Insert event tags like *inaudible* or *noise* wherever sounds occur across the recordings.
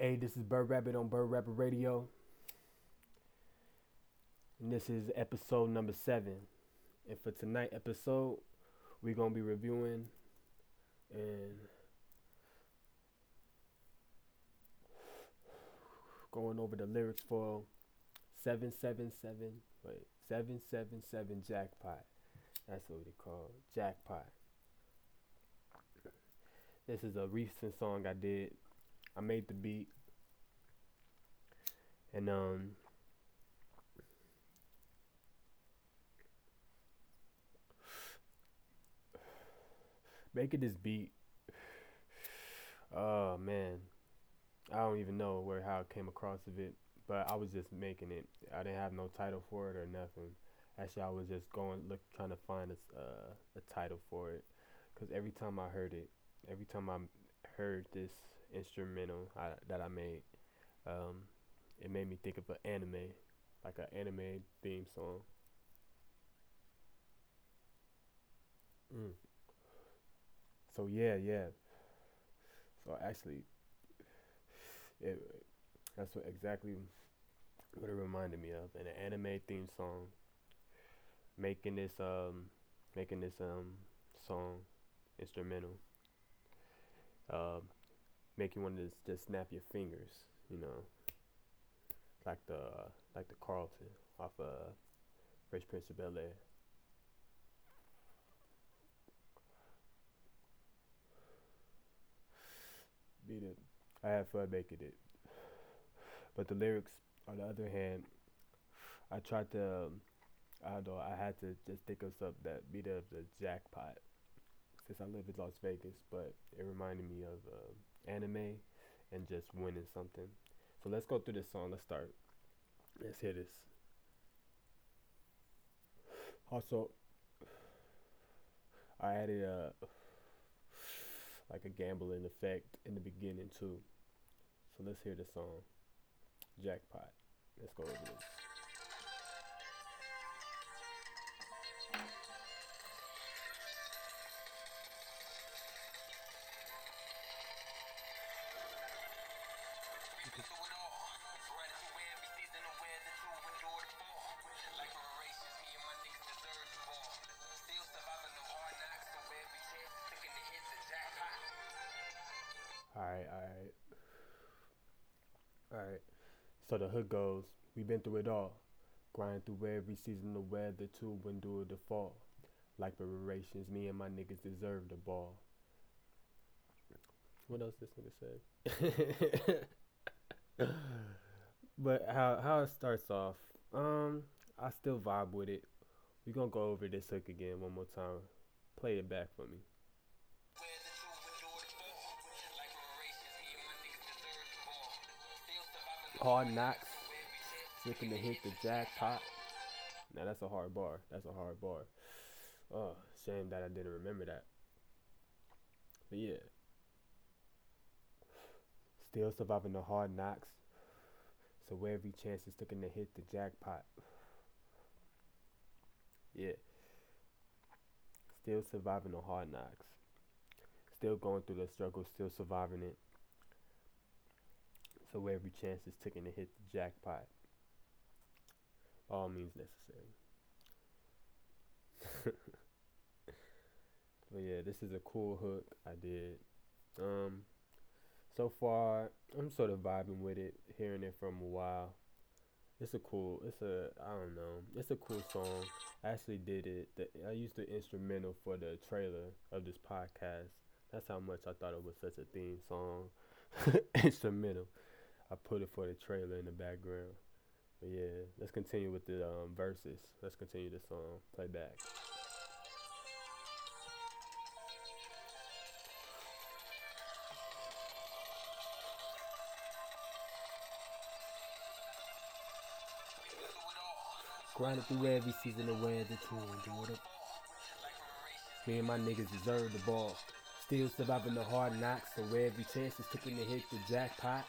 Hey, this is Bird Rabbit on Bird Rabbit Radio. And this is episode number seven. And for tonight episode, we're gonna be reviewing and going over the lyrics for 777 wait 777 jackpot that's what they call jackpot this is a recent song i did i made the beat and um making this beat oh man i don't even know where how it came across of it but I was just making it. I didn't have no title for it or nothing. Actually, I was just going look trying to find a uh, a title for it, cause every time I heard it, every time I heard this instrumental I, that I made, um, it made me think of an anime, like an anime theme song. Mm. So yeah, yeah. So actually, it that's what exactly what it reminded me of. An anime theme song. Making this um making this um song instrumental. Um making want to just snap your fingers, you know. Like the like the Carlton off uh Fresh Prince of Bel Air. Beat it. I had fun making it. But the lyrics, on the other hand, I tried to, um, I don't know, I had to just think of something that beat up the jackpot since I live in Las Vegas, but it reminded me of uh, anime and just winning something. So let's go through this song. Let's start. Let's hear this. Also, I added a like a gambling effect in the beginning too. So let's hear the song. Jackpot. Let's go over this. Alright. So the hook goes, We've been through it all. Grind through every season of weather to endure the fall. Like reparations, me and my niggas deserve the ball. What else this nigga said? *laughs* but how how it starts off, um, I still vibe with it. We gonna go over this hook again one more time. Play it back for me. Hard knocks, looking to hit the jackpot. Now that's a hard bar. That's a hard bar. Oh, shame that I didn't remember that. But yeah. Still surviving the hard knocks. So every chance is taking to hit the jackpot. Yeah. Still surviving the hard knocks. Still going through the struggle, still surviving it. So every chance is taken to hit the jackpot. All means necessary. *laughs* but yeah, this is a cool hook I did. Um, so far I'm sort of vibing with it, hearing it from a while. It's a cool. It's a I don't know. It's a cool song. I actually did it. The, I used the instrumental for the trailer of this podcast. That's how much I thought it was such a theme song. *laughs* instrumental. I put it for the trailer in the background. But yeah, let's continue with the um, verses. Let's continue the song. Play back. Grinding through every season of weather to endure it. Me and my niggas deserve the ball. Still surviving the hard knocks, so every chance is taking to hit the jackpot.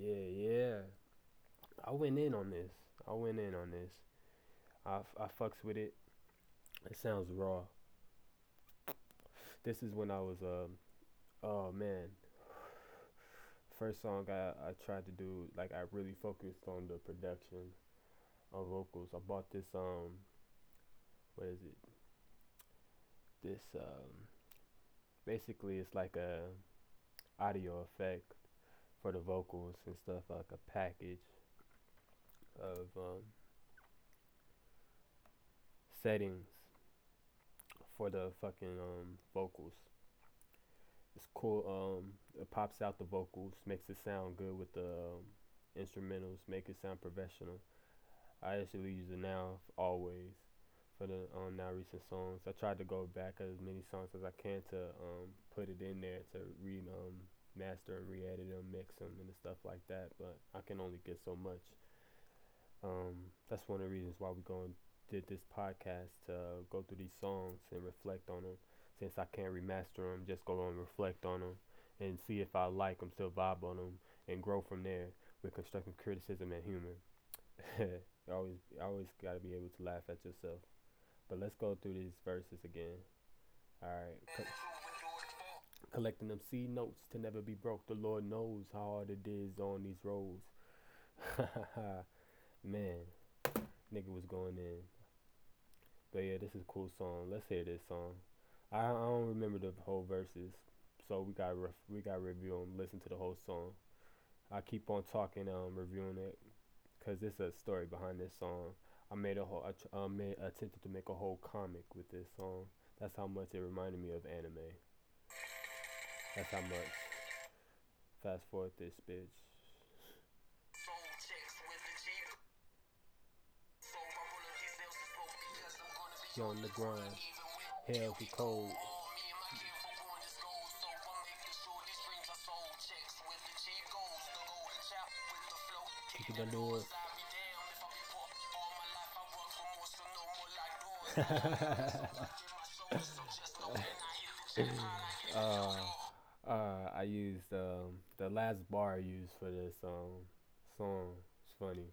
Yeah, yeah. I went in on this. I went in on this. I, I fucks with it. It sounds raw. This is when I was um oh man. First song I, I tried to do like I really focused on the production of vocals. I bought this um what is it? This um basically it's like a audio effect for the vocals and stuff like a package of um settings for the fucking um vocals. It's cool. Um, it pops out the vocals, makes it sound good with the um, instrumentals, make it sound professional. I actually use it now, always, for the um, now recent songs. I tried to go back as many songs as I can to um, put it in there to re um, master and re-edit them, mix them, and stuff like that. But I can only get so much. Um, that's one of the reasons why we're going did this podcast to go through these songs and reflect on them. Since I can't remaster them, just go and reflect on them and see if I like them, still vibe on them, and grow from there with constructive criticism and humor. *laughs* always, always got to be able to laugh at yourself. But let's go through these verses again. All right. Co- collecting them C notes to never be broke. The Lord knows how hard it is on these roads. *laughs* Man, nigga was going in. But yeah, this is a cool song. Let's hear this song. I, I don't remember the whole verses, so we got ref, we got review them. Listen to the whole song. I keep on talking, um, reviewing it, cause there's a story behind this song. I made a whole, I uh, made attempted to make a whole comic with this song. That's how much it reminded me of anime. That's how much. Fast forward this bitch. on the grind. Hell be cold. Kicking the door. *laughs* uh, uh, I used um, the last bar I used for this um, song. It's funny.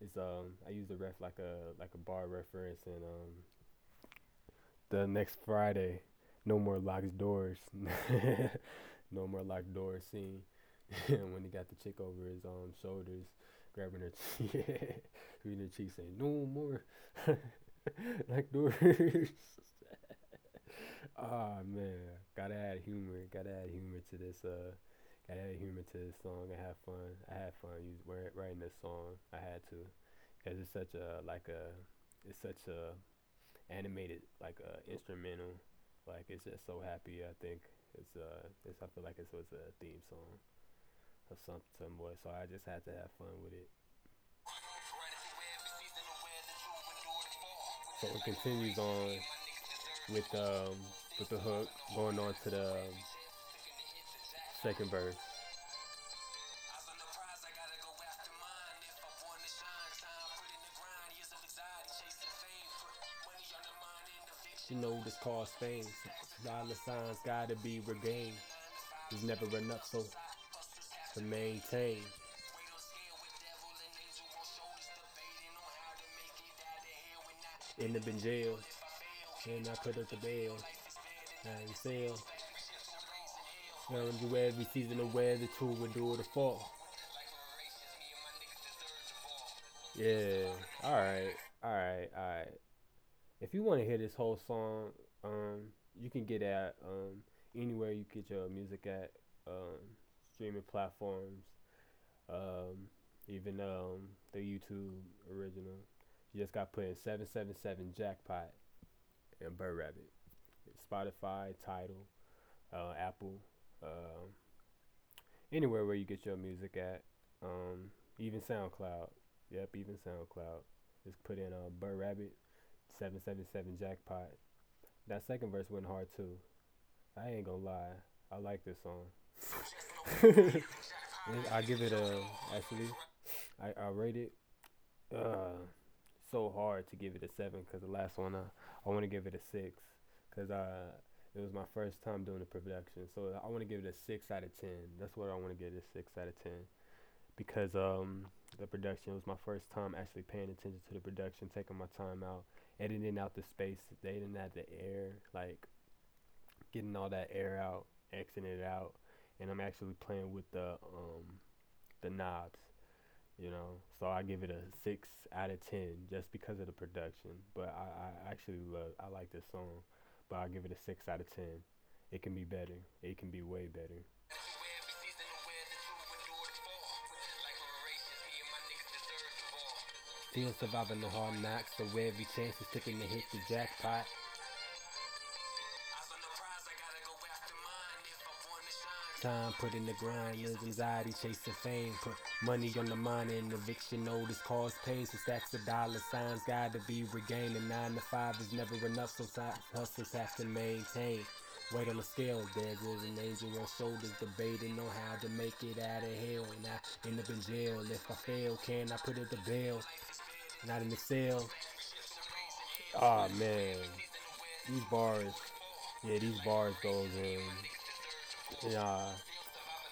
It's um I used the ref like a like a bar reference and um the next Friday, no more locked doors, *laughs* no more locked doors scene. *laughs* when he got the chick over his um shoulders, grabbing her, cheek, *laughs* reading her cheek, saying, "No more locked doors." Oh, man, gotta add humor. Gotta add humor to this. Uh, gotta add humor to this song and have fun. I had fun writing this song. I had to, cause it's such a like a, it's such a animated like uh, instrumental. Like it's just so happy. I think it's uh it's I feel like it's was a theme song or something somewhat. So I just had to have fun with it. So it continues on with um with the hook going on to the um, second verse. You know this cost fame. Dollar signs gotta be regained. There's never enough, so to maintain. End up in jail, and I put up the bail. And sell. Learn you every season of to endure the fall. Yeah. All right. All right. All right if you want to hear this whole song, um, you can get at um, anywhere you get your music at, um, streaming platforms, um, even um, the YouTube original. You just got put in 777 Jackpot and Bird Rabbit. Spotify, Tidal, uh, Apple, uh, anywhere where you get your music at, um, even SoundCloud. Yep, even SoundCloud. Just put in uh, Bird Rabbit 777 jackpot. That second verse went hard too. I ain't gonna lie. I like this song. *laughs* I give it a actually. I I rate it. Uh, so hard to give it a seven because the last one I I want to give it a six because uh it was my first time doing the production. So I want to give it a six out of ten. That's what I want to give it a six out of ten because um the production. Was my first time actually paying attention to the production, taking my time out, editing out the space, editing out the air, like getting all that air out, exiting it out, and I'm actually playing with the um, the knobs, you know. So I give it a six out of ten just because of the production. But I, I actually love, I like this song, but I give it a six out of ten. It can be better. It can be way better. Still surviving the hard knocks, so every chance is taking to hit the jackpot. Time put in the grind, lose anxiety, chasing fame. Put money on the mind and eviction notice cause pain. So stacks of dollar signs gotta be regained. And nine to five is never enough, so hustles have to maintain. Weight on the scale, there's an angel on shoulders debating on how to make it out of hell. And I end up in jail. If I fail, can I put it to bail? Not in the cell. Ah oh, man, these bars, yeah, these bars goes in. Yeah,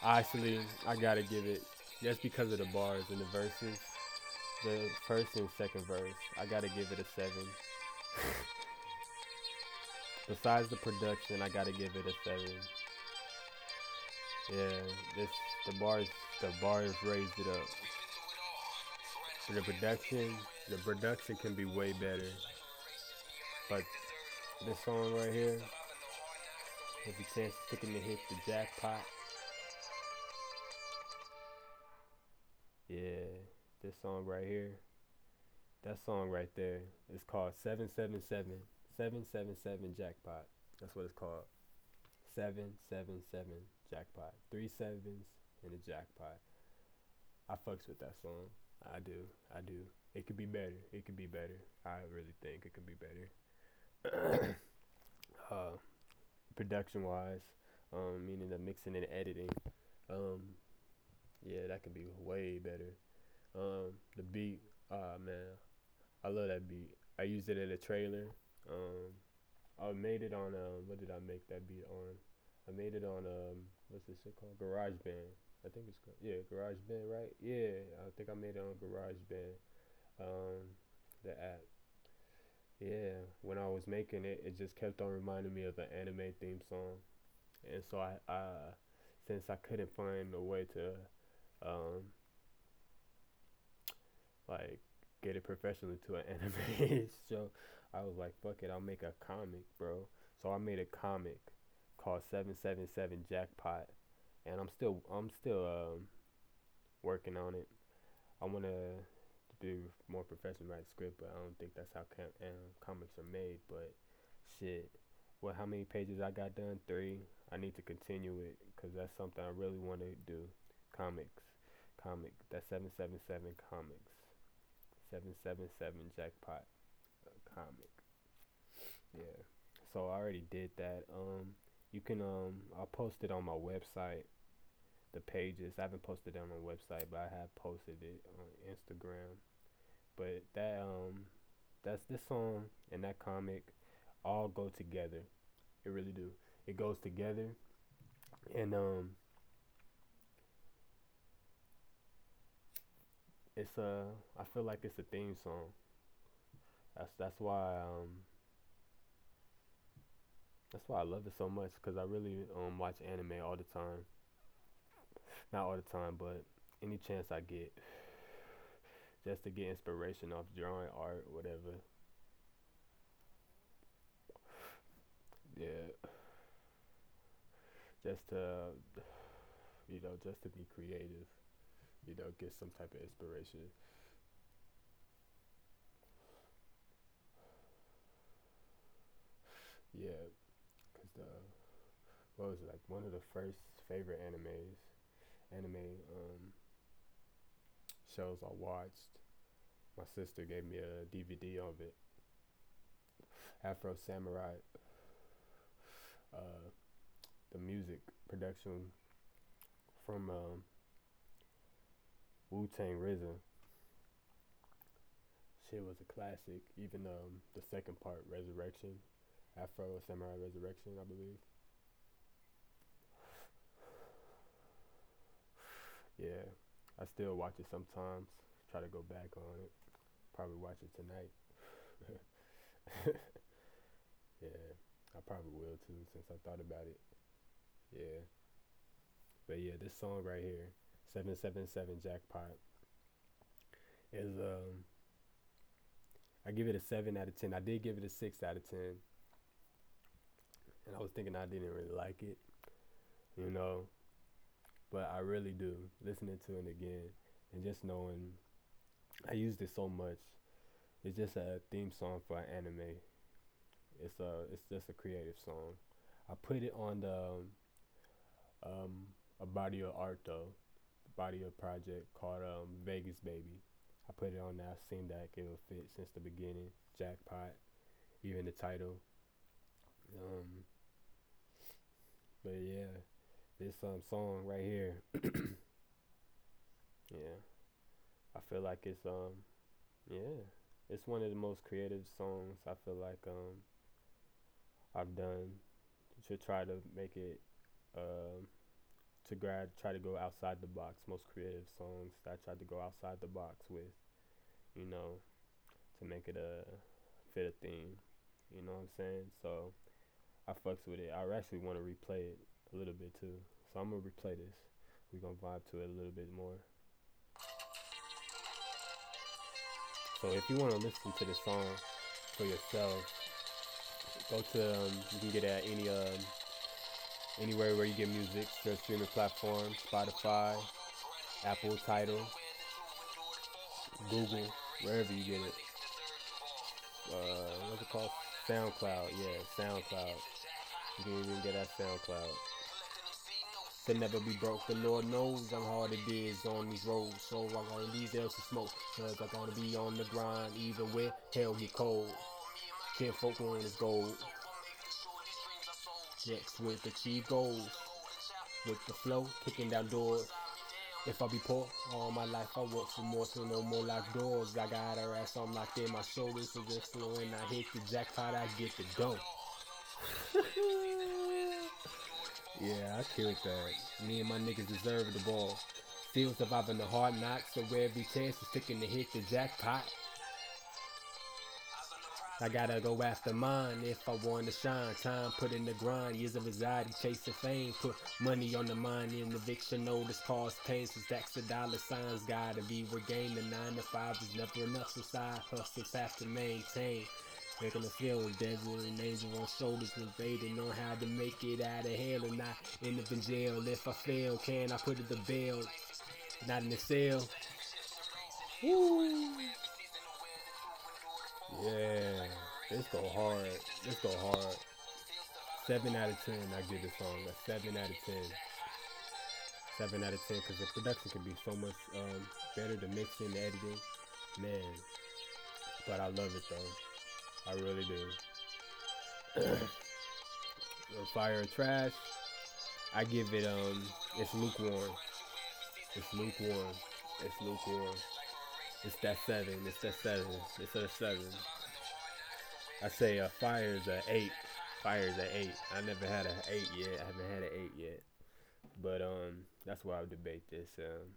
actually, I gotta give it just because of the bars and the verses. The first and second verse, I gotta give it a seven. *laughs* Besides the production, I gotta give it a seven. Yeah, this the bars the bars raised it up. The production, the production can be way better. But this song right here, a chance of taking to hit the jackpot. Yeah, this song right here. That song right there is called 777. 777 Jackpot. That's what it's called. 777 Jackpot. Three sevens and a jackpot. I fucks with that song. I do. I do. It could be better. It could be better. I really think it could be better. *coughs* uh, production wise, um, meaning the mixing and editing. Um, yeah, that could be way better. Um, the beat, ah man, I love that beat. I used it in a trailer. Um, I made it on um, what did I make that beat on? I made it on um, what's this shit called? GarageBand. I think it's called yeah, GarageBand, right? Yeah, I think I made it on GarageBand. Um, the app. Yeah, when I was making it, it just kept on reminding me of the anime theme song, and so I, I since I couldn't find a way to, um, like get it professionally to an *laughs* anime show, I was like, fuck it, I'll make a comic, bro. So I made a comic called Seven Seven Seven Jackpot, and I'm still I'm still um, working on it. I wanna be more professional write script, but I don't think that's how com- um, comics are made. But shit, well, how many pages I got done? Three. I need to continue it because that's something I really want to do. Comics, comic. That's seven seven seven comics. Seven seven seven jackpot uh, comic. Yeah. So I already did that. Um, you can um, I'll post it on my website the pages. I haven't posted it on my website, but I have posted it on Instagram. But that um that's this song and that comic all go together. It really do. It goes together. And um it's a I feel like it's a theme song. That's that's why um that's why I love it so much because I really um watch anime all the time not all the time, but any chance I get, just to get inspiration off drawing art, whatever. Yeah, just to, you know, just to be creative, you know, get some type of inspiration. Yeah, cause the what was it like one of the first favorite animes anime um, shows I watched. My sister gave me a DVD of it. Afro Samurai. Uh, the music production from um, Wu Tang RZA. Shit was a classic. Even um, the second part, Resurrection, Afro Samurai Resurrection, I believe. Yeah, I still watch it sometimes. try to go back on it. Probably watch it tonight. *laughs* yeah, I probably will too since I thought about it. Yeah. But yeah, this song right here, 777 Jackpot, is um I give it a seven out of ten. I did give it a six out of ten. And I was thinking I didn't really like it. You know. But I really do. Listening to it again and just knowing I used it so much. It's just a theme song for an anime. It's a it's just a creative song. I put it on the um, a body of art though, body of project called um, Vegas Baby. I put it on. I seen that it would fit since the beginning. Jackpot, even the title. Um, but yeah, this um song right here. *clears throat* yeah, I feel like it's um, yeah, it's one of the most creative songs I feel like um I've done to try to make it um to grad try to go outside the box. Most creative songs I tried to go outside the box with, you know, to make it a fit a theme. You know what I'm saying? So I fucks with it. I actually want to replay it a little bit too. So I'm gonna replay this. We're gonna vibe to it a little bit more. So if you want to listen to the song for yourself, go to um, you can get it at any um, anywhere where you get music, your streaming platform, Spotify, Apple Tidal, Google, wherever you get it. Uh, what's it called? SoundCloud, yeah, SoundCloud. You can even get that SoundCloud. To never be broke, the Lord knows I'm hard it is on these roads. So I gotta leave there to smoke, cause I gotta be on the grind, even when hell get cold. Can't focus on his gold. Next with the achieve goals. With the flow, kicking down doors. If I be poor, all my life I work for more, so no more locked doors. I got her ass on locked in my shoulders, so just when I hit the jackpot, I get the dough. *laughs* yeah, I killed that. Me and my niggas deserve the ball. Still surviving the hard knocks, so every chance is taking to hit the jackpot. I gotta go after mine if I wanna shine. Time put in the grind, years of anxiety, chasing fame. Put money on the mind in eviction notice, cause pain. So stacks of dollar signs gotta be regained. The nine to five is never enough, so side hustles have to maintain. Making a feel devil and angel on shoulders invading on how to make it out of hell and not end up in jail. If I fail, can I put it the bail? Not in the cell. Woo. Yeah, this go hard. This go hard. Seven out of ten, I give this song a seven out of ten. Seven out of ten, because the production could be so much um, better. The mixing, the editing, man. But I love it though. I really do. Fire or trash. I give it um. It's lukewarm. It's lukewarm. It's lukewarm. It's that seven. It's that seven. It's a seven. I say uh, fire's a eight. Fire's a eight. I never had an eight yet. I haven't had an eight yet. But um, that's why I debate this. Um,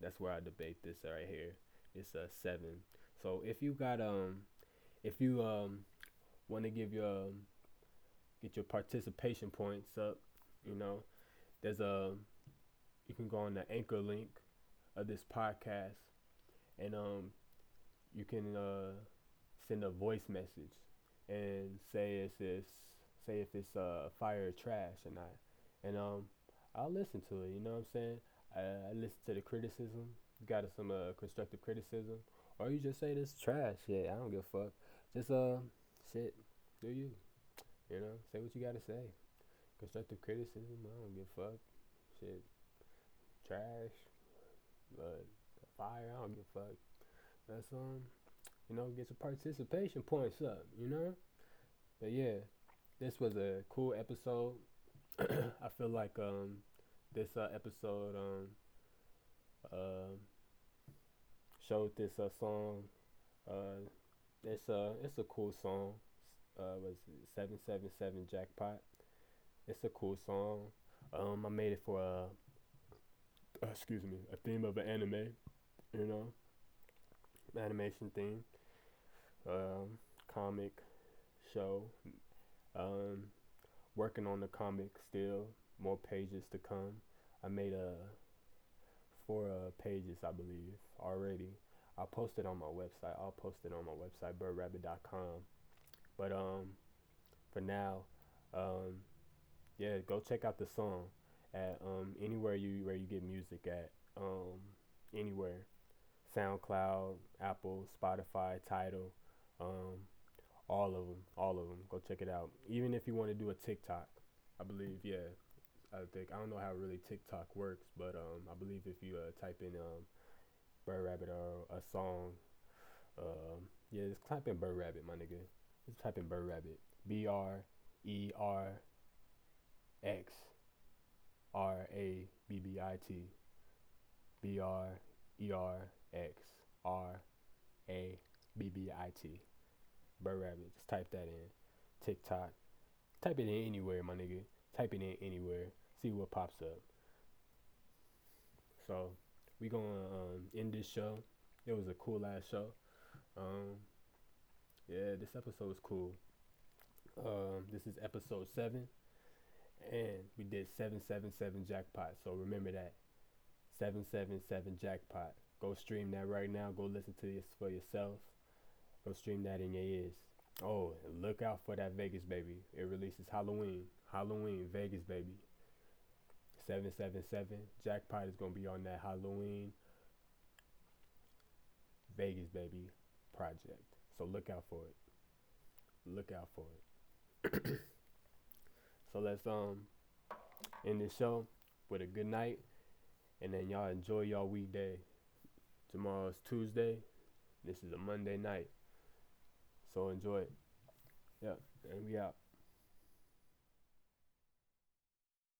that's where I debate this right here. It's a seven. So if you got um, if you um, want to give your um, get your participation points up, you know, there's a you can go on the anchor link of this podcast and um, you can uh, send a voice message and say if it's say if it's uh, fire or trash or not, and um, I'll listen to it. You know what I'm saying? I, I listen to the criticism. You got some uh, constructive criticism, or you just say this trash. Yeah, I don't give a fuck. Just uh, shit, do you? You know, say what you gotta say. Constructive criticism, I don't give a fuck. Shit, trash, but fire. I don't give a fuck. That's um, you know, get your participation points up. You know, but yeah, this was a cool episode. *coughs* I feel like um, this uh, episode um, uh, showed this uh, song. Uh, it's a it's a cool song. Uh, was seven seven seven jackpot. It's a cool song. Um, I made it for a uh, excuse me a theme of an anime you know. animation theme, um, comic show. Um, working on the comic still. More pages to come. I made a four uh, pages, I believe, already. I'll post it on my website. I'll post it on my website, birdrabbit.com. But um, for now, um, yeah, go check out the song at um, anywhere you where you get music at. Um, anywhere, SoundCloud, Apple, Spotify, Tidal, um, all of them, all of them. Go check it out. Even if you want to do a TikTok, I believe, yeah, I think I don't know how really TikTok works, but um, I believe if you uh, type in um, Bird Rabbit or a song, um, yeah, just type in Bird Rabbit, my nigga. Just type in Bird Rabbit. B R E R X R A B B I T. B R E R X R A B B I T. Bird Rabbit. Just type that in. TikTok. Type it in anywhere, my nigga. Type it in anywhere. See what pops up. So we gonna um, end this show. It was a cool ass show. Um, yeah, this episode was cool. Um, this is episode seven, and we did seven seven seven jackpot. So remember that seven seven seven jackpot. Go stream that right now. Go listen to this for yourself. Go stream that in your ears. Oh, look out for that Vegas baby. It releases Halloween. Halloween, Vegas baby. 777. Jackpot is going to be on that Halloween Vegas baby project. So look out for it. Look out for it. *coughs* so let's um end this show with a good night and then y'all enjoy y'all weekday. Tomorrow's Tuesday. This is a Monday night. So enjoy it. Yeah, and we out.